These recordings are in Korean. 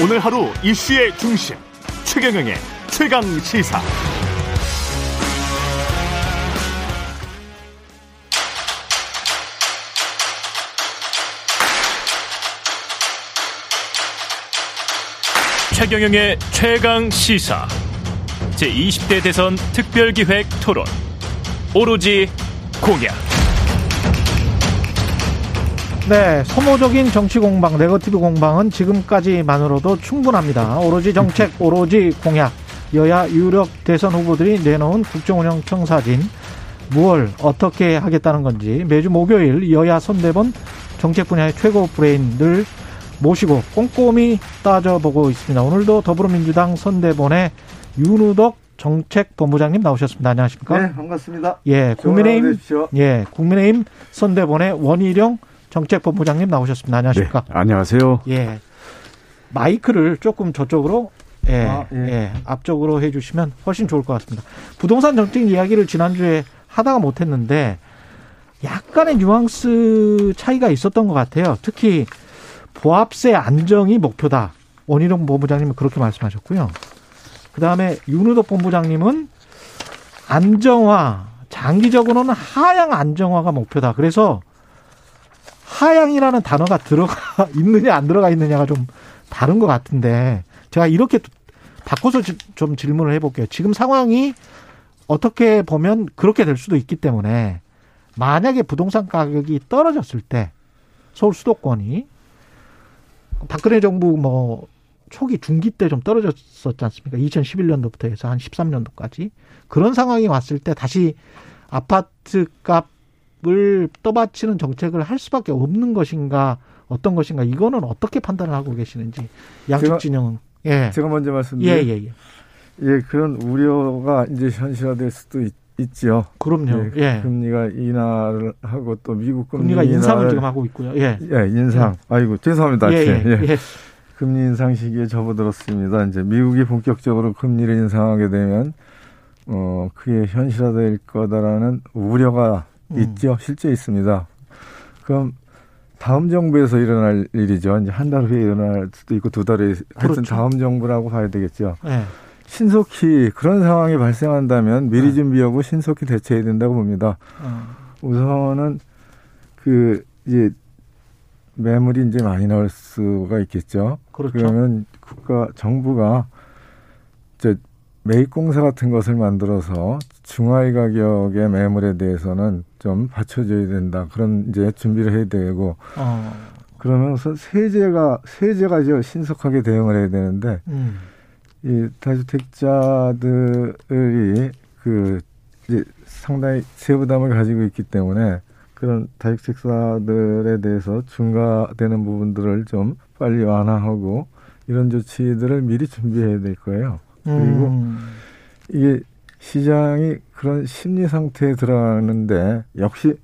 오늘 하루 이슈의 중심 최경영의 최강 시사. 최경영의 최강 시사. 제 20대 대선 특별기획 토론. 오로지 공약. 네, 소모적인 정치 공방, 네거티브 공방은 지금까지만으로도 충분합니다. 오로지 정책, 오로지 공약. 여야 유력 대선 후보들이 내놓은 국정운영 청사진. 무엇 어떻게 하겠다는 건지 매주 목요일 여야 선대본 정책 분야의 최고 브레인들 모시고 꼼꼼히 따져보고 있습니다. 오늘도 더불어민주당 선대본의 윤우덕 정책 본부장님 나오셨습니다. 안녕하십니까? 네, 반갑습니다. 예, 국민의힘 예, 국민의힘 선대본의 원희룡 정책본부장님 나오셨습니다. 안녕하십니까? 네, 안녕하세요. 예. 마이크를 조금 저쪽으로 예, 아, 예. 예, 앞쪽으로 해주시면 훨씬 좋을 것 같습니다. 부동산 정책 이야기를 지난주에 하다가 못했는데 약간의 뉘앙스 차이가 있었던 것 같아요. 특히 보합세 안정이 목표다. 원희룡 본부장님은 그렇게 말씀하셨고요. 그 다음에 윤우덕 본부장님은 안정화, 장기적으로는 하향 안정화가 목표다. 그래서 하향이라는 단어가 들어가 있느냐 안 들어가 있느냐가 좀 다른 것 같은데 제가 이렇게 바꿔서 좀 질문을 해볼게요. 지금 상황이 어떻게 보면 그렇게 될 수도 있기 때문에 만약에 부동산 가격이 떨어졌을 때 서울 수도권이 박근혜 정부 뭐 초기 중기 때 좀 떨어졌었지 않습니까? 2011년도부터 해서 한 13년도까지 그런 상황이 왔을 때 다시 아파트 값 을 떠받치는 정책을 할 수밖에 없는 것인가 어떤 것인가 이거는 어떻게 판단을 하고 계시는지 양쪽 진영은 예 제가 먼저 말씀드린 예예예 예, 예. 예, 그런 우려가 이제 현실화될 수도 있, 있죠. 그럼요. 예, 예. 금리가 인하를 하고 또 미국 금리 금리가 인상을 지금 하고 있고요. 예. 예, 인상. 예. 아이고 죄송합니다. 예, 예, 예. 금리 인상 시기에 접어들었습니다. 이제 미국이 본격적으로 금리를 인상하게 되면 어 그게 현실화될 거다라는 우려가 음. 있죠. 실제 있습니다. 그럼 다음 정부에서 일어날 일이죠. 이제 한 달 후에 일어날 수도 있고 두 달에 그렇죠. 하여튼 다음 정부라고 봐야 되겠죠. 네. 신속히 그런 상황이 발생한다면 미리 네. 준비하고 신속히 대처해야 된다고 봅니다. 어. 우선은 그 이제 매물이 이제 많이 나올 수가 있겠죠. 그렇죠. 그러면 국가 정부가 이제 매입공사 같은 것을 만들어서 중하위 가격의 매물에 대해서는 좀 받쳐줘야 된다. 그런 이제 준비를 해야 되고 어. 그러면서 세제가 세제가 이제 신속하게 대응을 해야 되는데 음. 이 다주택자들이 그 이제 상당히 세부담을 가지고 있기 때문에 그런 다주택자들에 대해서 중과되는 부분들을 좀 빨리 완화하고 이런 조치들을 미리 준비해야 될 거예요. 그리고 음. 이게 시장이 그런 심리 상태에 들어가는데 역시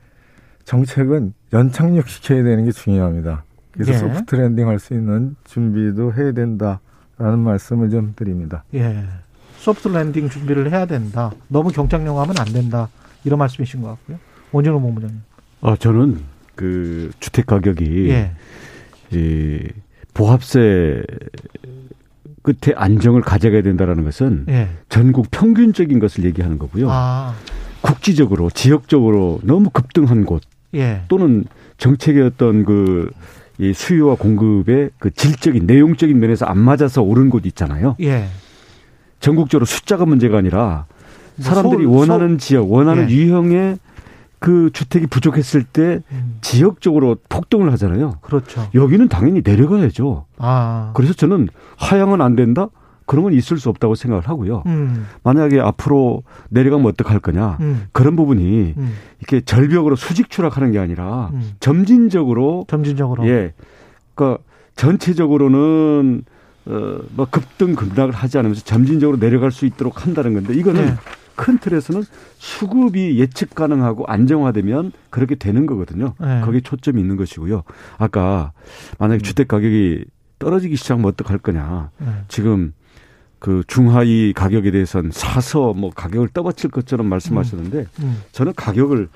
정책은 연착륙 시켜야 되는 게 중요합니다. 그래서 예. soft landing 할 수 있는 준비도 해야 된다. 라는 말씀을 좀 드립니다. 예. soft landing 준비를 해야 된다. 너무 경착륙하면 안 된다. 이런 말씀이신 것 같고요. 원진호 본부장님. 아, 저는 그 주택 가격이 예. 이 보합세 끝에 안정을 가져가야 된다라는 것은 예. 전국 평균적인 것을 얘기하는 거고요. 아. 국지적으로 지역적으로 너무 급등한 곳 예. 또는 정책의 어떤 그이 수요와 공급의 그 질적인 내용적인 면에서 안 맞아서 오른 곳 있잖아요. 예. 전국적으로 숫자가 문제가 아니라 사람들이 서울, 원하는 서울. 지역, 원하는 예. 유형의 그 주택이 부족했을 때 음. 지역적으로 폭등을 하잖아요. 그렇죠. 여기는 당연히 내려가야죠. 아. 그래서 저는 하향은 안 된다. 그런 건 있을 수 없다고 생각을 하고요. 음. 만약에 앞으로 내려가면 어떡할 거냐. 음. 그런 부분이 음. 이렇게 절벽으로 수직 추락하는 게 아니라 음. 점진적으로. 점진적으로. 예. 그러니까 전체적으로는 어, 뭐 급등 급락을 하지 않으면서 점진적으로 내려갈 수 있도록 한다는 건데 이거는 네. 큰 틀에서는 수급이 예측 가능하고 안정화되면 그렇게 되는 거거든요. 네. 거기에 초점이 있는 것이고요. 아까 만약에 음. 주택 가격이 떨어지기 시작하면 어떡할 거냐. 네. 지금 그 중하위 가격에 대해서는 사서 뭐 가격을 떠받칠 것처럼 말씀하셨는데 음. 음. 저는 가격을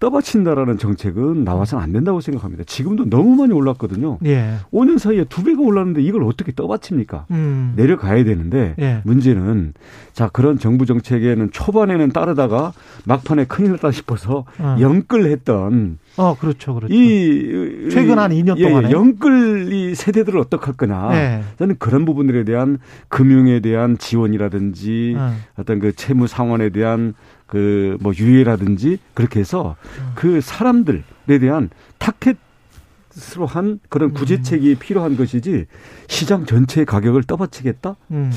떠받친다라는 정책은 나와서는 안 된다고 생각합니다. 지금도 너무 많이 올랐거든요. 예. 5년 사이에 두 배가 올랐는데 이걸 어떻게 떠받칩니까? 음. 내려가야 되는데 예. 문제는 자 그런 정부 정책에는 초반에는 따르다가 막판에 큰일 났다 싶어서 어. 영끌했던 어 그렇죠 그렇죠 이 최근 한 2년 예, 동안에 영끌 이 세대들을 어떻게 할 거냐 예. 저는 그런 부분들에 대한 금융에 대한 지원이라든지 어. 어떤 그 채무 상환에 대한 그 뭐 유예라든지 그렇게 해서 그 사람들에 대한 타켓으로 한 그런 구제책이 음. 필요한 것이지 시장 전체의 가격을 떠받치겠다? 음.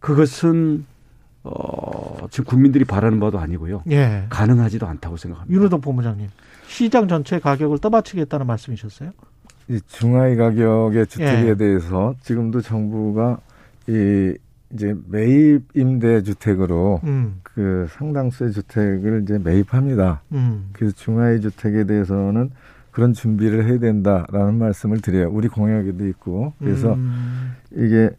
그것은 어, 지금 국민들이 바라는 바도 아니고요. 예. 가능하지도 않다고 생각합니다. 윤호동 본부장님, 시장 전체 가격을 떠받치겠다는 말씀이셨어요? 이 중하위 가격의 주택에 예. 대해서 지금도 정부가 이 이제 매입 임대 주택으로 음. 그 상당수의 주택을 이제 매입합니다. 음. 그래서 중하위 주택에 대해서는 그런 준비를 해야 된다라는 말씀을 드려요. 우리 공약에도 있고 그래서 음. 이게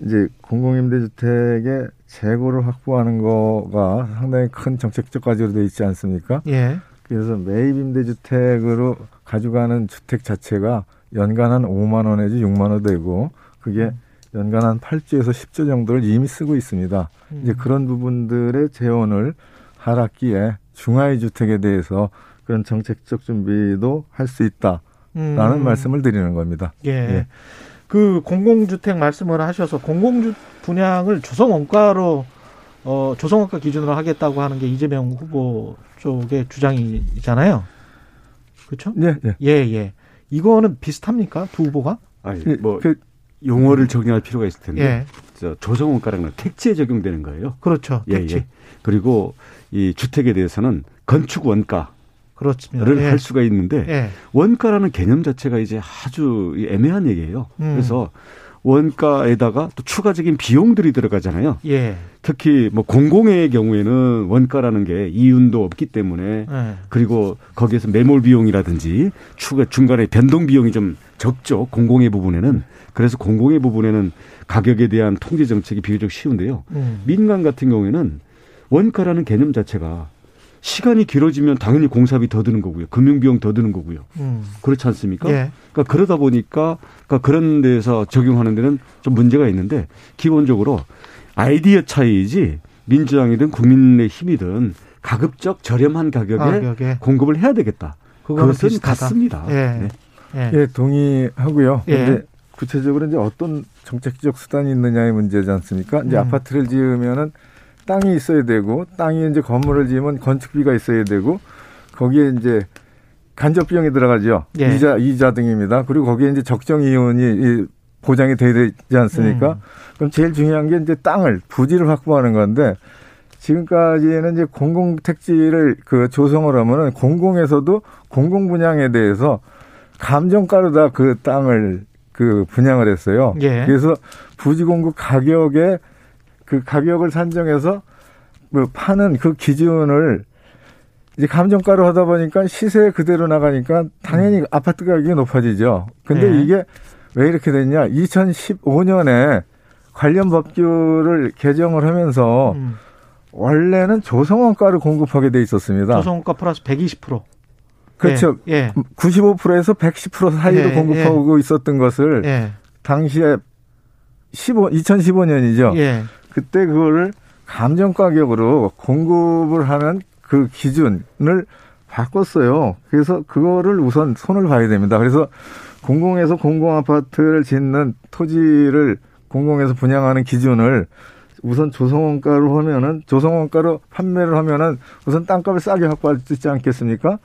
이제 공공임대주택의 재고를 확보하는 거가 상당히 큰 정책적 과제로 되어 있지 않습니까? 예. 그래서 매입 임대주택으로 가져가는 주택 자체가 연간 한 5만 원 내지 6만 원 되고 그게 음. 연간 한 8조에서 10조 정도를 이미 쓰고 있습니다. 음. 이제 그런 부분들의 재원을 하락기에 중하위 주택에 대해서 그런 정책적 준비도 할 수 있다라는 음. 말씀을 드리는 겁니다. 예. 예. 그 공공주택 말씀을 하셔서 공공주 분양을 조성 원가로 어 조성 원가 기준으로 하겠다고 하는 게 이재명 후보 쪽의 주장이잖아요. 그렇죠? 네, 네. 예, 예. 이거는 비슷합니까? 두 후보가? 아니, 뭐 그, 용어를 적용할 필요가 있을 텐데 예. 저 조성원가라는 건 택지에 적용되는 거예요. 그렇죠. 예, 택지. 예. 그리고 이 주택에 대해서는 건축 원가 를 예. 할 수가 있는데 예. 원가라는 개념 자체가 이제 아주 애매한 얘기예요. 음. 그래서 원가에다가 또 추가적인 비용들이 들어가잖아요. 예. 특히 뭐 공공의 경우에는 원가라는 게 이윤도 없기 때문에 예. 그리고 거기에서 매몰 비용이라든지 추가 중간에 변동 비용이 좀 적죠. 공공의 부분에는 그래서 공공의 부분에는 가격에 대한 통제 정책이 비교적 쉬운데요. 음. 민간 같은 경우에는 원가라는 개념 자체가 시간이 길어지면 당연히 공사비 더 드는 거고요. 금융비용 더 드는 거고요. 음. 그렇지 않습니까? 예. 그러니까 그러다 보니까 그러니까 그런 데서 적용하는 데는 좀 문제가 있는데 기본적으로 아이디어 차이이지 민주당이든 국민의 힘이든 가급적 저렴한 가격에, 가격에. 공급을 해야 되겠다. 그것은 비슷하다. 같습니다. 예. 네. 예. 예, 동의하고요. 예. 근데 구체적으로 이제 어떤 정책적 수단이 있느냐의 문제지 않습니까? 이제 음. 아파트를 지으면은 땅이 있어야 되고 땅이 이제 건물을 지으면 건축비가 있어야 되고 거기에 이제 간접 비용이 들어가죠. 예. 이자 이자 등입니다. 그리고 거기에 이제 적정 이윤이 보장이 돼야 되지 않습니까? 음. 그럼 제일 중요한 게 이제 땅을 부지를 확보하는 건데 지금까지는 이제 공공 택지를 그 조성을 하면은 공공에서도 공공 분양에 대해서 감정가로 다 그 땅을 그 분양을 했어요. 예. 그래서 부지 공급 가격에 그 가격을 산정해서 뭐 파는 그 기준을 이제 감정가로 하다 보니까 시세 그대로 나가니까 당연히 음. 아파트 가격이 높아지죠. 근데 네. 이게 왜 이렇게 됐냐? 2015년에 관련 법규를 개정을 하면서 음. 원래는 조성원가를 공급하게 돼 있었습니다. 조성원가 플러스 120%. 그렇죠. 예. 예. 95%에서 110% 사이로 예. 공급하고 예. 있었던 것을 예. 당시에 15 2015년이죠. 예. 그때 그거를 감정 가격으로 공급을 하는 그 기준을 바꿨어요. 그래서 그거를 우선 손을 봐야 됩니다. 그래서 공공에서 공공 아파트를 짓는 토지를 공공에서 분양하는 기준을 우선 조성원가로 하면은 조성원가로 판매를 하면은 우선 땅값을 싸게 확보할 수 있지 않겠습니까?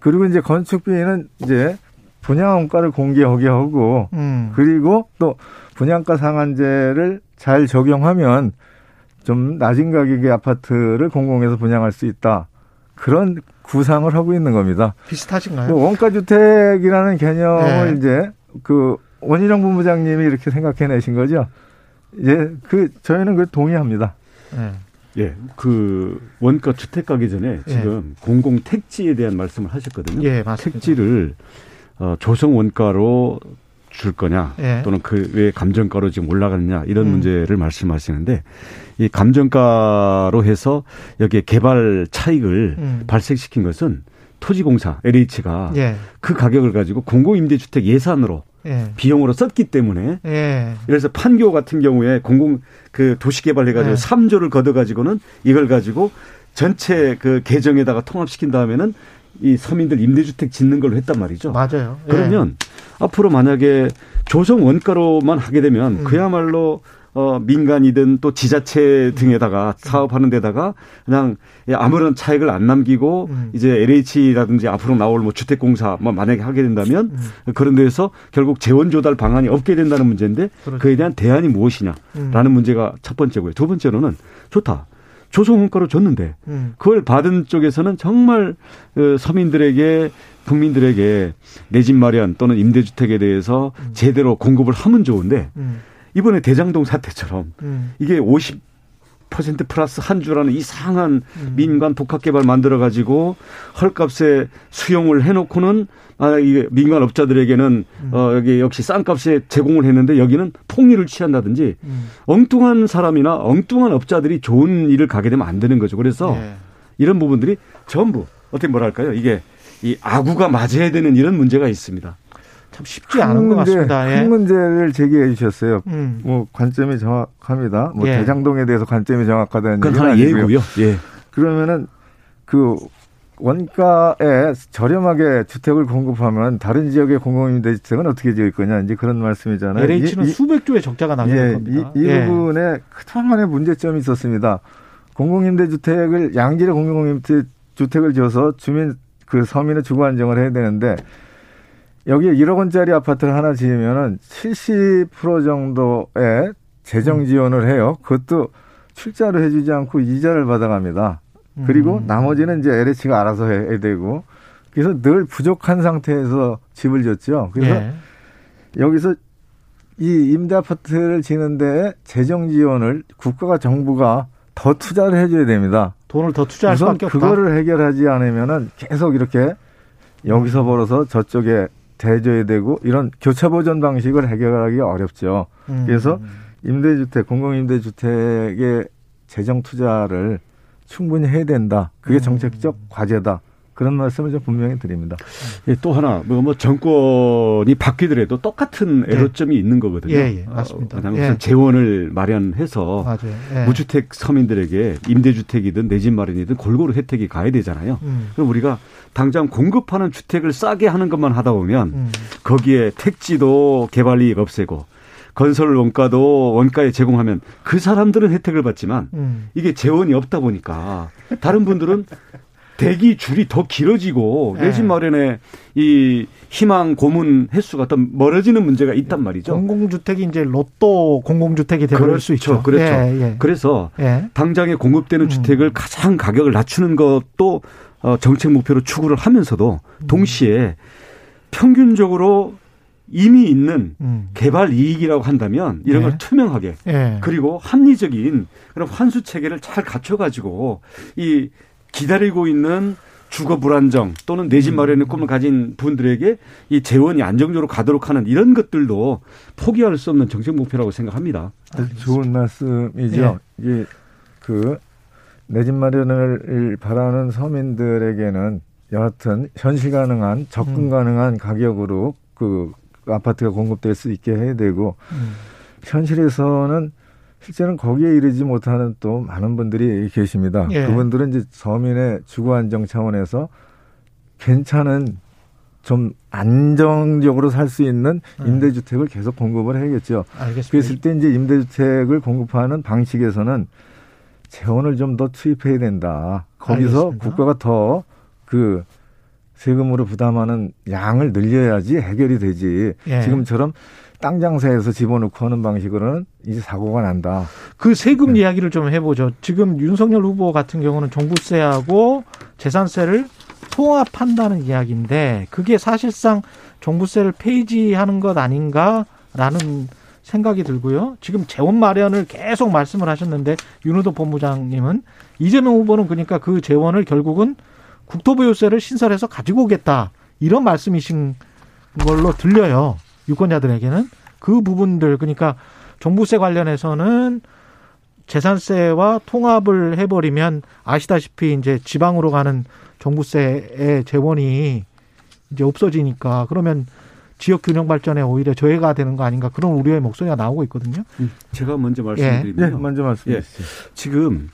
그리고 이제 건축비는 이제 분양원가를 공개하게 하고 음. 그리고 또 분양가 상한제를 잘 적용하면 좀 낮은 가격의 아파트를 공공에서 분양할 수 있다. 그런 구상을 하고 있는 겁니다. 비슷하신가요? 뭐 원가 주택이라는 개념을 네. 이제 그 원희룡 본부장님이 이렇게 생각해내신 거죠. 예, 그 저희는 그 동의합니다. 네. 예, 그 원가 주택 가기 전에 예. 지금 예. 공공 택지에 대한 말씀을 하셨거든요. 예, 맞습니다. 택지를 어, 조성 원가로 줄 거냐 예. 또는 그 왜 감정가로 지금 올라가느냐 이런 음. 문제를 말씀하시는데 이 감정가로 해서 여기에 개발 차익을 음. 발생시킨 것은 토지공사 LH가 예. 그 가격을 가지고 공공임대주택 예산으로 예. 비용으로 썼기 때문에 예. 그래서 판교 같은 경우에 공공 그 도시개발 해가지고 예. 3조를 걷어가지고는 이걸 가지고 전체 그 계정에다가 통합시킨 다음에는 이 서민들 임대주택 짓는 걸로 했단 말이죠. 맞아요. 예. 그러면 앞으로 만약에 조성 원가로만 하게 되면 음. 그야말로 어, 민간이든 또 지자체 등에다가 사업하는 데다가 그냥 아무런 차익을 안 남기고 음. 이제 LH라든지 앞으로 나올 뭐 주택공사 뭐 만약에 하게 된다면 음. 그런 데에서 결국 재원 조달 방안이 없게 된다는 문제인데 그렇죠. 그에 대한 대안이 무엇이냐라는 음. 문제가 첫 번째고요. 두 번째로는 좋다. 조성원가로 줬는데 음. 그걸 받은 쪽에서는 정말 그 서민들에게 국민들에게 내 집 마련 또는 임대주택에 대해서 음. 제대로 공급을 하면 좋은데 음. 이번에 대장동 사태처럼 음. 이게 50 퍼센트 플러스 한 주라는 이상한 음. 민간 독학 개발 만들어 가지고 헐값에 수용을 해 놓고는 아 이게 민간 업자들에게는 음. 어 여기 역시 싼 값에 제공을 했는데 여기는 폭리를 취한다든지 음. 엉뚱한 사람이나 엉뚱한 업자들이 좋은 일을 가게 되면 안 되는 거죠. 그래서 네. 이런 부분들이 전부 어떻게 뭐랄까요? 이게 이 아구가 맞아야 되는 이런 문제가 있습니다. 참 쉽지 않은 문제, 것 같습니다. 예. 큰 문제를 제기해 주셨어요. 음. 뭐 관점이 정확합니다. 뭐 예. 대장동에 대해서 관점이 정확하다는 그건 하나 예고요. 예. 그러면은 그 원가에 저렴하게 주택을 공급하면 다른 지역의 공공임대주택은 어떻게 지을 거냐 이제 그런 말씀이잖아요. LH는 이, 수백 조의 적자가 나게 예, 겁니다. 이, 이 예. 부분에 그동안의 문제점이 있었습니다. 공공임대주택을 양질의 공공임대주택을 지어서 주민 그 서민의 주거 안정을 해야 되는데 여기에 1억 원짜리 아파트를 하나 지으면은 70% 정도의 재정 음. 지원을 해요. 그것도 출자를 해주지 않고 이자를 받아갑니다. 그리고 음. 나머지는 이제 LH가 알아서 해야 되고 그래서 늘 부족한 상태에서 집을 졌죠. 그래서 예. 여기서 이 임대 아파트를 지는데 재정 지원을 국가가 정부가 더 투자를 해줘야 됩니다. 돈을 더 투자할 수밖에 없다. 그거를 해결하지 않으면은 계속 이렇게 여기서 벌어서 저쪽에 대줘야 되고 이런 교차 보전 방식을 해결하기 어렵죠. 음. 그래서 임대주택, 공공임대주택의 재정 투자를 충분히 해야 된다. 그게 음. 정책적 과제다. 그런 말씀을 좀 분명히 드립니다. 예, 또 하나 뭐, 뭐 정권이 바뀌더라도 똑같은 예. 애로점이 예. 있는 거거든요. 예, 예 맞습니다. 어, 예. 재원을 마련해서 예. 무주택 서민들에게 임대주택이든 내 집 마련이든 골고루 혜택이 가야 되잖아요. 음. 그럼 우리가 당장 공급하는 주택을 싸게 하는 것만 하다 보면 음. 거기에 택지도 개발 이익 없애고 건설 원가도 원가에 제공하면 그 사람들은 혜택을 받지만 음. 이게 재원이 없다 보니까 다른 분들은 대기 줄이 더 길어지고 네. 내집 마련에 이 희망 고문 횟수가 더 멀어지는 문제가 있단 말이죠. 공공주택이 이제 로또 공공주택이 되버릴 그렇죠. 수 있죠. 그렇죠. 예, 예. 그래서 예. 당장에 공급되는 음. 주택을 가장 가격을 낮추는 것도 어, 정책 목표로 추구를 하면서도 음. 동시에 평균적으로 이미 있는 음. 개발 이익이라고 한다면 이런 네. 걸 투명하게 네. 그리고 합리적인 그런 환수 체계를 잘 갖춰 가지고 이 기다리고 있는 주거 불안정 또는 내 집 마련의 꿈을 가진 분들에게 이 재원이 안정적으로 가도록 하는 이런 것들도 포기할 수 없는 정책 목표라고 생각합니다. 좋은 말씀이죠. 예. 이그내 집 마련을 바라는 서민들에게는 여하튼 현실 가능한 접근 음. 가능한 가격으로 그 아파트가 공급될 수 있게 해야 되고 음. 현실에서는 실제는 거기에 이르지 못하는 또 많은 분들이 계십니다. 예. 그분들은 이제 서민의 주거 안정 차원에서 괜찮은 좀 안정적으로 살 수 있는 음. 임대주택을 계속 공급을 해야겠죠. 알겠습니다. 그랬을 때 이제 임대주택을 공급하는 방식에서는 재원을 좀 더 투입해야 된다. 거기서 알겠습니다. 국가가 더 그 세금으로 부담하는 양을 늘려야지 해결이 되지. 예. 지금처럼 땅 장사해서 집어넣고 하는 방식으로는 이제 사고가 난다. 그 세금 네. 이야기를 좀 해보죠. 지금 윤석열 후보 같은 경우는 종부세하고 재산세를 통합한다는 이야기인데 그게 사실상 종부세를 폐지하는 것 아닌가라는 생각이 들고요. 지금 재원 마련을 계속 말씀을 하셨는데 윤호도 본부장님은 이재명 후보는 그러니까 그 재원을 결국은 국토보유세를 신설해서 가지고 오겠다 이런 말씀이신 걸로 들려요. 유권자들에게는 그 부분들 그러니까 종부세 관련해서는 재산세와 통합을 해버리면 아시다시피 이제 지방으로 가는 종부세의 재원이 이제 없어지니까 그러면 지역 균형 발전에 오히려 저해가 되는 거 아닌가 그런 우려의 목소리가 나오고 있거든요. 음, 제가 먼저 말씀드리면 예. 네, 먼저 말씀해 예. 지금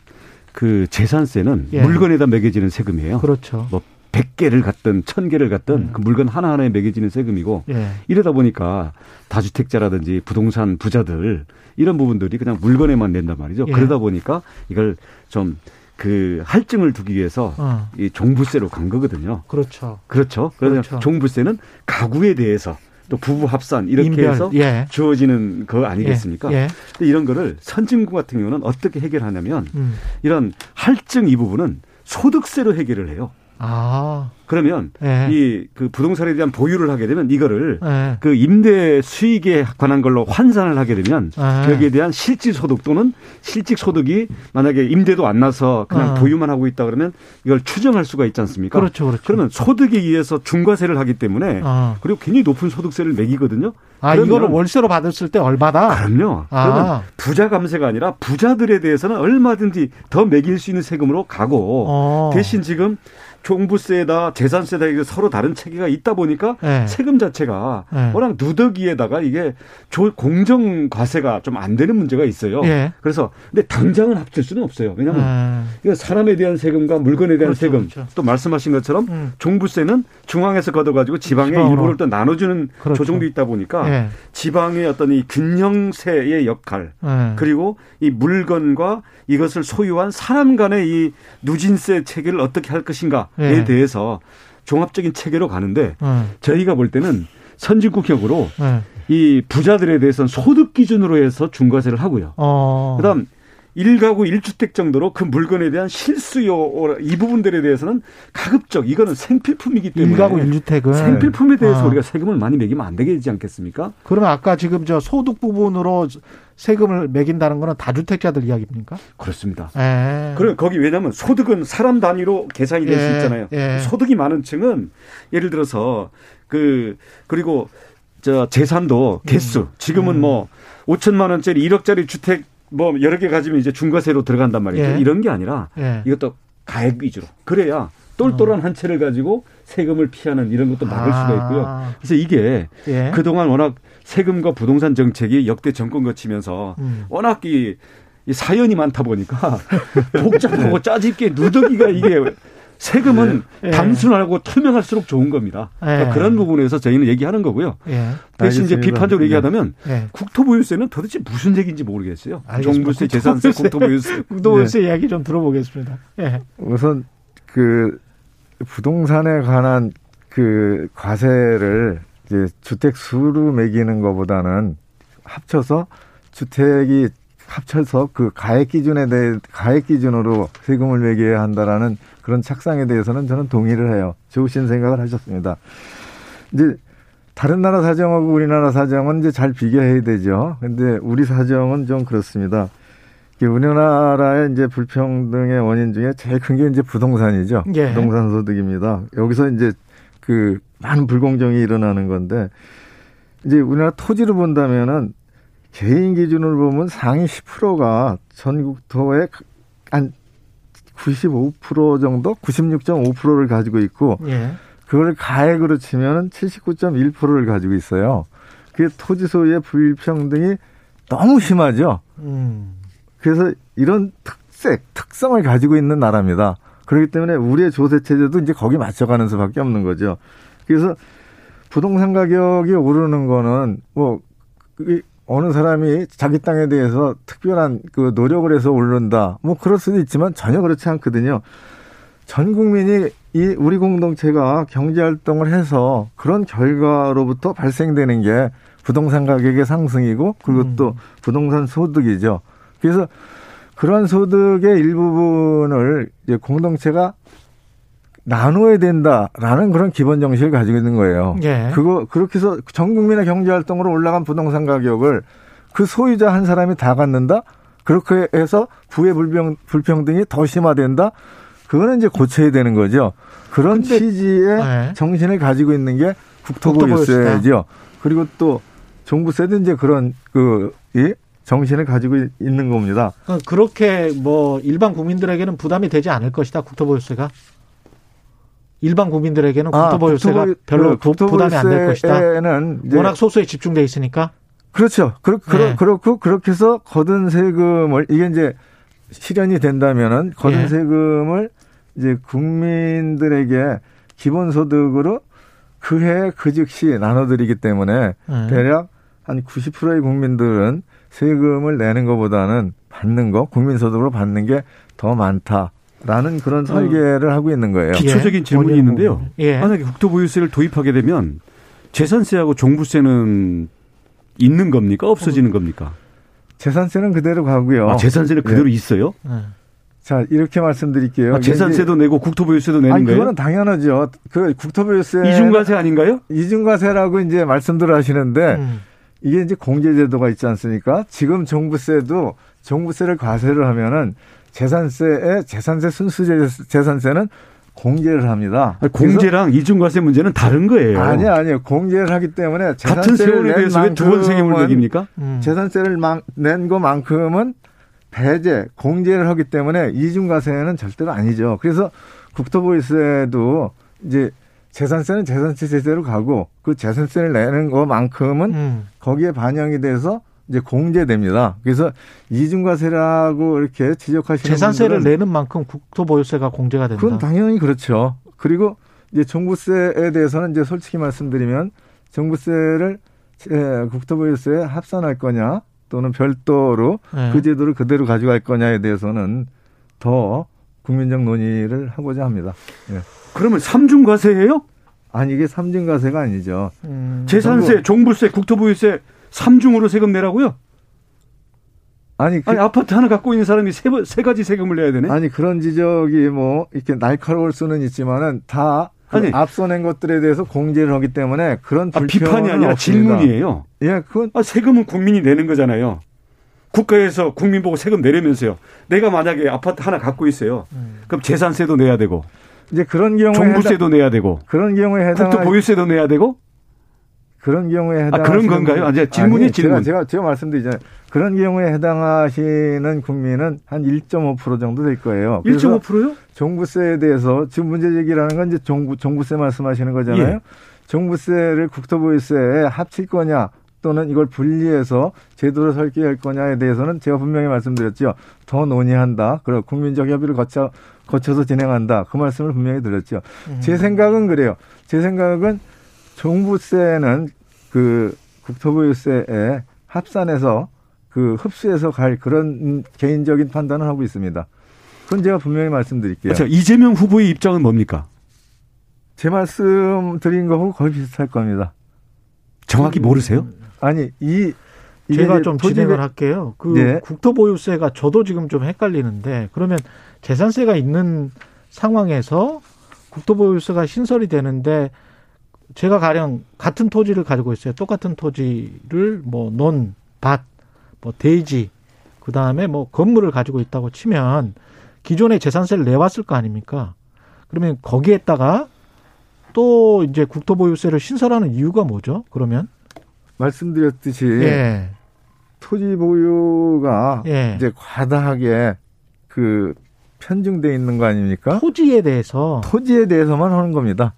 그 재산세는 예. 물건에다 매겨지는 세금이에요. 그렇죠. 뭐 100개를 갖든 1000개를 갖든 음. 그 물건 하나하나에 매겨지는 세금이고 예. 이러다 보니까 다주택자라든지 부동산 부자들 이런 부분들이 그냥 물건에만 낸단 말이죠. 예. 그러다 보니까 이걸 좀 그 할증을 두기 위해서 어. 이 종부세로 간 거거든요. 그렇죠. 그렇죠. 그래서 그렇죠. 종부세는 가구에 대해서 또 부부 합산 이렇게 인별, 해서 예. 주어지는 거 아니겠습니까? 예. 예. 이런 거를 선진국 같은 경우는 어떻게 해결하냐면 음. 이런 할증 이 부분은 소득세로 해결을 해요. 아. 그러면 네. 이그 부동산에 대한 보유를 하게 되면 이거를 네. 그 임대 수익에 관한 걸로 환산을 하게 되면 네. 여기에 대한 실질 소득 또는 실직 소득이 만약에 임대도 안 나서 그냥 어. 보유만 하고 있다 그러면 이걸 추정할 수가 있지 않습니까? 그렇죠, 그렇죠. 그러면 소득에 의해서 중과세를 하기 때문에 어. 그리고 굉장히 높은 소득세를 매기거든요. 아, 이거를 월세로 받았을 때 얼마다? 그럼요. 아. 그러면 부자 감세가 아니라 부자들에 대해서는 얼마든지 더 매길 수 있는 세금으로 가고 어. 대신 지금 종부세다 재산세다 이게 서로 다른 체계가 있다 보니까 네. 세금 자체가 네. 워낙 누더기에다가 이게 공정 과세가 좀 안 되는 문제가 있어요. 네. 그래서 근데 당장은 합칠 수는 없어요. 왜냐하면 이거 사람에 대한 세금과 물건에 대한 그렇죠, 세금 그렇죠. 또 말씀하신 것처럼 음. 종부세는 중앙에서 걷어가지고 지방에 지방으로. 일부를 또 나눠주는 그렇죠. 조정도 있다 보니까 지방의 어떤 이 균형세의 역할 그리고 이 물건과 이것을 소유한 사람 간의 이 누진세 체계를 어떻게 할 것인가 에 네. 대해서 종합적인 체계로 가는데 네. 저희가 볼 때는 선진국격으로 네. 이 부자들에 대해서는 소득 기준으로 해서 중과세를 하고요. 어. 그다음 1가구 1주택 정도로 그 물건에 대한 실수요 이 부분들에 대해서는 가급적 이거는 생필품이기 때문에 1가구 1주택은 생필품에 대해서 아. 우리가 세금을 많이 매기면 안 되지 않겠습니까? 그러면 아까 지금 저 소득 부분으로 세금을 매긴다는 거는 다주택자들 이야기입니까? 그렇습니다. 에. 예. 그럼 거기 왜냐하면 소득은 사람 단위로 계산이 될수 예. 있잖아요. 예. 소득이 많은 층은 예를 들어서 그 그리고 저 재산도 개수 음. 지금은 음. 뭐 5천만 원짜리 1억짜리 주택 뭐 여러 개 가지면 이제 중과세로 들어간단 말이죠. 예. 이런 게 아니라 예. 이것도 가액 위주로. 그래야 똘똘한 어. 한 채를 가지고 세금을 피하는 이런 것도 막을 아. 수가 있고요. 그래서 이게 예. 그동안 워낙 세금과 부동산 정책이 역대 정권 거치면서 음. 워낙 이, 이 사연이 많다 보니까 복잡하고 짜집게 누더기가 이게 세금은 네. 단순하고 투명할수록 좋은 겁니다. 그러니까 그런 부분에서 저희는 얘기하는 거고요. 네. 대신 이제 비판적으로 얘기하다면 국토보유세는 도대체 무슨 얘기인지 모르겠어요. 알겠습니다. 종부세, 재산세, 국토보유세. 국토보유세 이야기 좀 들어보겠습니다. 우선 그 부동산에 관한 그 과세를 이제 주택 수로 매기는 것보다는 합쳐서 주택이 합쳐서 그 가액 기준에 대해 가액 기준으로 세금을 매겨야 한다라는 그런 착상에 대해서는 저는 동의를 해요. 좋으신 생각을 하셨습니다. 이제 다른 나라 사정하고 우리나라 사정은 이제 잘 비교해야 되죠. 근데 우리 사정은 좀 그렇습니다. 우리나라의 이제 불평등의 원인 중에 제일 큰 게 이제 부동산이죠. 예. 부동산 소득입니다. 여기서 이제 그 많은 불공정이 일어나는 건데 이제 우리나라 토지를 본다면은 개인 기준으로 보면 상위 10%가 전국토의 한 95% 정도, 96.5%를 가지고 있고 예. 그걸 가액으로 치면 79.1%를 가지고 있어요. 그게 토지 소유의 불평등이 너무 심하죠. 음. 그래서 이런 특색, 특성을 가지고 있는 나라입니다. 그렇기 때문에 우리의 조세 체제도 이제 거기 맞춰가는 수밖에 없는 거죠. 그래서 부동산 가격이 오르는 거는 뭐 어느 사람이 자기 땅에 대해서 특별한 그 노력을 해서 오른다. 뭐 그럴 수도 있지만 전혀 그렇지 않거든요. 전 국민이 이 우리 공동체가 경제 활동을 해서 그런 결과로부터 발생되는 게 부동산 가격의 상승이고 그리고 음. 또 부동산 소득이죠. 그래서 그러한 소득의 일부분을 이제 공동체가 나눠야 된다라는 그런 기본 정신을 가지고 있는 거예요. 예. 그거 그렇게 해서 전 국민의 경제 활동으로 올라간 부동산 가격을 그 소유자 한 사람이 다 갖는다. 그렇게 해서 부의 불평 불평등이 더 심화된다. 그거는 이제 고쳐야 되는 거죠. 그런 취지의 네. 정신을 가지고 있는 게 국토부유세죠. 그리고 또 종부세도 이제 그런 그 예? 정신을 가지고 있는 겁니다. 그렇게 뭐 일반 국민들에게는 부담이 되지 않을 것이다 국토보유세가. 일반 국민들에게는 아, 국토보유세가 아, 별로 그, 부담이 안 될 것이다. 워낙 소수에 집중돼 있으니까. 그렇죠. 그렇, 네. 그렇고 그렇게 해서 거둔 세금을 이게 이제 실현이 된다면은 거둔 네. 세금을 이제 국민들에게 기본소득으로 그해 그 즉시 나눠드리기 때문에 네. 대략 한 90%의 국민들은 세금을 내는 것보다는 받는 거 국민소득으로 받는 게 더 많다 라는 그런 어. 설계를 어. 하고 있는 거예요. 기초적인 예. 질문이 있는데요. 예. 만약에 국토보유세를 도입하게 되면 재산세하고 종부세는 있는 겁니까? 없어지는 겁니까? 재산세는 그대로 가고요. 아, 재산세는 그대로 예. 있어요? 네. 자, 이렇게 말씀드릴게요. 아, 재산세도 내고 국토보유세도 내는 아니, 거예요? 그거는 당연하죠. 그 국토보유세 이중과세 아닌가요? 이중과세라고 이제 말씀들 하시는데 음. 이게 이제 공제제도가 있지 않습니까? 지금 종부세도 종부세를 과세를 하면은 재산세에 재산세 순수 재산세는 공제를 합니다. 아니, 공제랑 이중과세 문제는 다른 거예요. 아니 아니요. 공제를 하기 때문에 같은 세월에 대해서 왜 두번 세금을 매깁니까? 음. 재산세를 낸 것만큼은 배제, 공제를 하기 때문에 이중과세는 절대로 아니죠. 그래서 국토보유세도 이제 재산세는 재산세 제재로 가고 그 재산세를 내는 것만큼은 음. 거기에 반영이 돼서 이제 공제됩니다. 그래서 이중과세라고 이렇게 지적하시는 재산세를 내는 만큼 국토보유세가 공제가 된다. 그건 당연히 그렇죠. 그리고 이제 종부세에 대해서는 이제 솔직히 말씀드리면 종부세를 국토보유세에 합산할 거냐 또는 별도로 네. 그 제도를 그대로 가져갈 거냐에 대해서는 더 국민적 논의를 하고자 합니다. 예. 그러면 삼중과세예요? 아니 이게 삼중과세가 아니죠. 음. 재산세, 종부세, 국토보유세 삼중으로 세금 내라고요? 아니, 그, 아니 아파트 하나 갖고 있는 사람이 세, 세 가지 세금을 내야 되네. 아니 그런 지적이 뭐 이렇게 날카로울 수는 있지만은 다그 아니, 앞서 낸 것들에 대해서 공제를 하기 때문에 그런 아, 비판이 아니라 없습니다. 질문이에요. 예, 그건 아, 세금은 국민이 내는 거잖아요. 국가에서 국민 보고 세금 내려면서요. 내가 만약에 아파트 하나 갖고 있어요. 음. 그럼 재산세도 내야 되고. 이제 그런 경우에 종부세도 해당, 내야 되고. 그런 경우에 해당 국토 보유세도 내야 되고. 그런 경우에 해당 아, 그런 건가요? 아, 질문이 아니, 질문. 제가, 제가, 제가 말씀드리잖아요. 그런 경우에 해당하시는 국민은 한 1.5% 정도 될 거예요. 1.5%요? 종부세에 대해서 지금 문제 제기라는 건 이제 종부, 종부세 말씀하시는 거잖아요. 예. 종부세를 국토보유세에 합칠 거냐 또는 이걸 분리해서 제도를 설계할 거냐에 대해서는 제가 분명히 말씀드렸죠. 더 논의한다. 그리고 국민적 협의를 거쳐, 거쳐서 진행한다. 그 말씀을 분명히 드렸죠. 음. 제 생각은 그래요. 제 생각은 종부세는 그 국토보유세에 합산해서 그 흡수해서 갈 그런 개인적인 판단을 하고 있습니다. 그건 제가 분명히 말씀드릴게요. 자, 이재명 후보의 입장은 뭡니까? 제 말씀 드린 거하고 거의 비슷할 겁니다. 정확히 모르세요? 아니, 이 제가 좀 진행을 할게요. 그 네. 국토보유세가 저도 지금 좀 헷갈리는데 그러면 재산세가 있는 상황에서 국토보유세가 신설이 되는데 제가 가령 같은 토지를 가지고 있어요. 똑같은 토지를 뭐 논, 밭, 뭐 대지, 그 다음에 뭐 건물을 가지고 있다고 치면 기존의 재산세를 내왔을 거 아닙니까? 그러면 거기에다가 또 이제 국토보유세를 신설하는 이유가 뭐죠? 그러면 말씀드렸듯이 예. 토지 보유가 예. 이제 과다하게 그 편중돼 있는 거 아닙니까? 토지에 대해서 토지에 대해서만 하는 겁니다.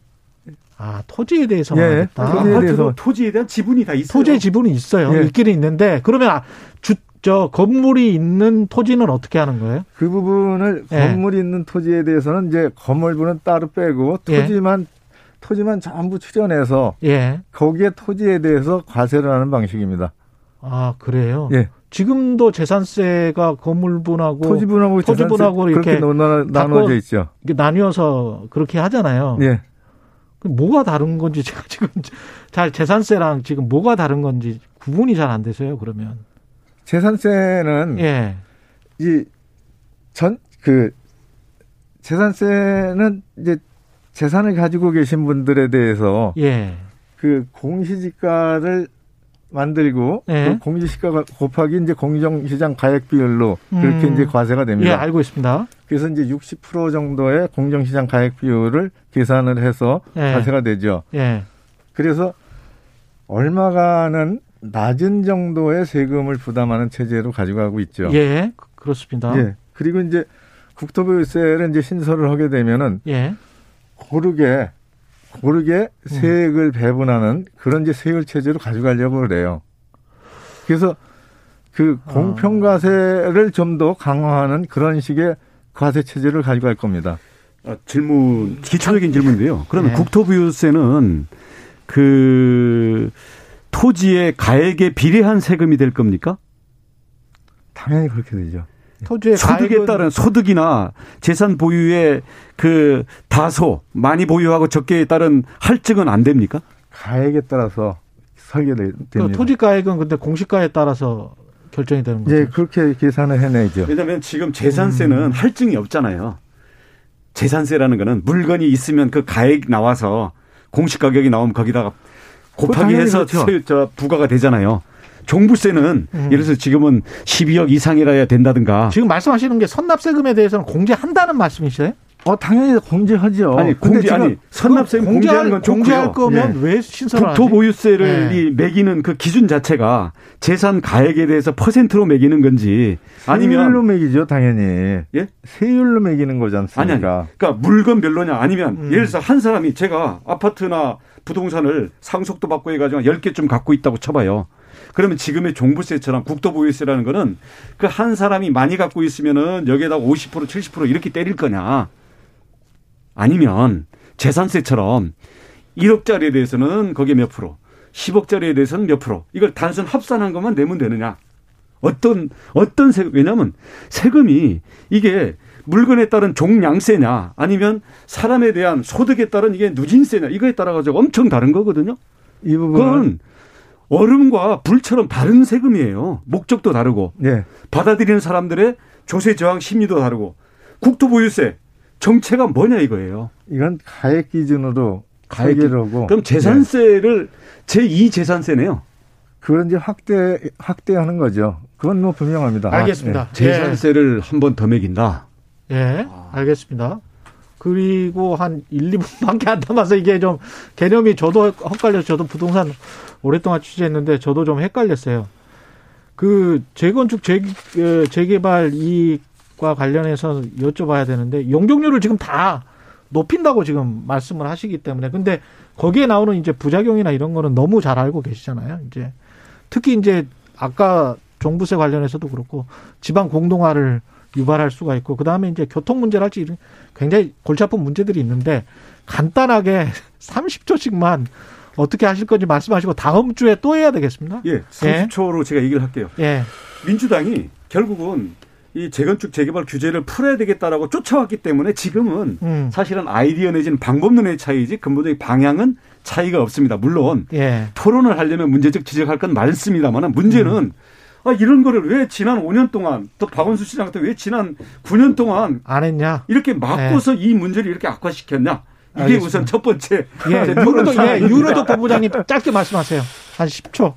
아 토지에 대해서만 예, 하겠다. 토지에 아, 대해서 토지에 대한 지분이 다 있어요. 토지의 지분이 있어요. 예. 있기는 있는데 그러면 아, 주, 저 건물이 있는 토지는 어떻게 하는 거예요? 그 부분을 예. 건물이 있는 토지에 대해서는 이제 건물부는 따로 빼고 예. 토지만 토지만 전부 출연해서 예. 거기에 토지에 대해서 과세를 하는 방식입니다. 아 그래요? 예. 지금도 재산세가 건물분하고 토지분하고 토지분하고 이렇게 나눠져 있죠. 이게 나뉘어서 그렇게 하잖아요. 예. 뭐가 다른 건지 제가 지금 잘 재산세랑 지금 뭐가 다른 건지 구분이 잘 안 되세요. 그러면 재산세는 예. 이 전 그 재산세는 이제 재산을 가지고 계신 분들에 대해서 예. 그 공시지가를 만들고 예. 그 공시지가 곱하기 이제 공정 시장 가액 비율로 그렇게 음. 이제 과세가 됩니다. 예, 알고 있습니다. 그래서 이제 60% 정도의 공정 시장 가액 비율을 계산을 해서 예. 과세가 되죠. 예. 그래서 얼마가는 낮은 정도의 세금을 부담하는 체제로 가져가고 있죠. 예, 그렇습니다. 예. 그리고 이제 국토부유세를 이제 신설을 하게 되면은 예. 고르게 고르게 음. 세액을 배분하는 그런 이제 세율 체제로 가져가려고 그래요. 그래서 그 아. 공평과세를 좀 더 강화하는 그런 식의 과세 체제를 가져갈 겁니다. 아, 질문 기초적인 질문인데요. 그러면 네. 국토부유세는 그 토지의 가액에 비례한 세금이 될 겁니까? 당연히 그렇게 되죠. 토지의 소득에 따른 소득이나 재산 보유의 그 다소 많이 보유하고 적게에 따른 할증은 안 됩니까? 가액에 따라서 설계됩니다. 그 토지 가액은 근데 공시가에 따라서 결정이 되는 거죠. 예, 그렇게 계산을 해내죠. 왜냐하면 지금 재산세는 음. 할증이 없잖아요. 재산세라는 거는 물건이 있으면 그 가액 나와서 공시 가격이 나오면 거기다가 곱하기 해서 그렇죠. 저 부과가 되잖아요. 종부세는 음. 예를 들어서 지금은 12억 이상이라야 된다든가. 지금 말씀하시는 게 선납세금에 대해서는 공제한다는 말씀이세요? 어 당연히 공제하죠. 아니 공제 아니 선납세금 공제하는 건 공제할 거면 예. 왜 신설을 국토보유세를 예. 매기는 그 기준 자체가 재산 가액에 대해서 퍼센트로 매기는 건지 아니면 세율로 매기죠 당연히. 예? 세율로 매기는 거지 않습니까? 아니, 아니. 그러니까 물건별로냐 아니면 음. 예를 들어서 한 사람이 제가 아파트나 부동산을 상속도 받고 해가지고 10개쯤 갖고 있다고 쳐봐요. 그러면 지금의 종부세처럼 국토보유세라는 거는 그 한 사람이 많이 갖고 있으면은 여기에다 50% 70% 이렇게 때릴 거냐. 아니면 재산세처럼 1억짜리에 대해서는 거기에 몇 프로, 10억짜리에 대해서는 몇 프로. 이걸 단순 합산한 것만 내면 되느냐. 어떤, 어떤 세금, 왜냐면 세금이 이게 물건에 따른 종량세냐 아니면 사람에 대한 소득에 따른 이게 누진세냐 이거에 따라 가지고 엄청 다른 거거든요. 이 부분은 얼음과 불처럼 다른 세금이에요. 목적도 다르고 네. 받아들이는 사람들의 조세 저항 심리도 다르고 국토보유세 정체가 뭐냐 이거예요. 이건 가액 기준으로 가액이라고. 그럼 재산세를 네. 제2 재산세네요. 그런 이제 확대 확대하는 거죠. 그건 뭐 분명합니다. 알겠습니다. 아, 네. 재산세를 한 번 더 매긴다. 예, 알겠습니다. 그리고 한 1, 2분밖에 안 남아서 이게 좀 개념이 저도 헷갈려서 저도 부동산 오랫동안 취재했는데 저도 좀 헷갈렸어요. 그 재건축 재, 어, 재개발 이익과 관련해서 여쭤봐야 되는데 용적률을 지금 다 높인다고 지금 말씀을 하시기 때문에 근데 거기에 나오는 이제 부작용이나 이런 거는 너무 잘 알고 계시잖아요. 이제 특히 이제 아까 종부세 관련해서도 그렇고 지방 공동화를 유발할 수가 있고 그다음에 이제 교통 문제랄지 굉장히 골치 아픈 문제들이 있는데 간단하게 30초씩만 어떻게 하실 건지 말씀하시고 다음 주에 또 해야 되겠습니다. 예. 30초로 예. 제가 얘기를 할게요. 예. 민주당이 결국은 이 재건축 재개발 규제를 풀어야 되겠다라고 쫓아왔기 때문에 지금은 음. 사실은 아이디어 내지는 방법론의 차이지 근본적인 방향은 차이가 없습니다. 물론 예. 토론을 하려면 문제적 지적할 건 많습니다만 문제는 음. 아, 이런 거를 왜 지난 5년 동안 또 박원순 시장 같은 왜 지난 9년 동안 안 했냐? 이렇게 막고서 네. 이 문제를 이렇게 악화시켰냐? 이게 알겠습니다. 우선 첫 번째. 예, 유로도, 예, 유로도 본부장님 짧게 말씀하세요. 한 10초.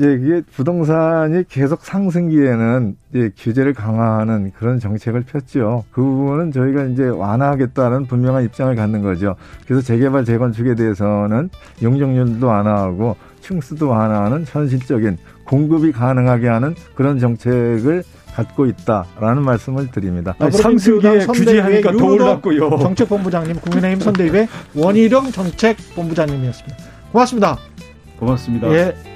예, 이게 부동산이 계속 상승기에는 예, 규제를 강화하는 그런 정책을 폈죠. 그 부분은 저희가 이제 완화하겠다는 분명한 입장을 갖는 거죠. 그래서 재개발, 재건축에 대해서는 용적률도 완화하고 층수도 완화하는 현실적인 공급이 가능하게 하는 그런 정책을 갖고 있다라는 말씀을 드립니다. 아, 상승기에 규제하니까 더 올랐고요. 정책본부장님 국민의힘 선대위의 원희룡 정책본부장님이었습니다. 고맙습니다. 고맙습니다. 예.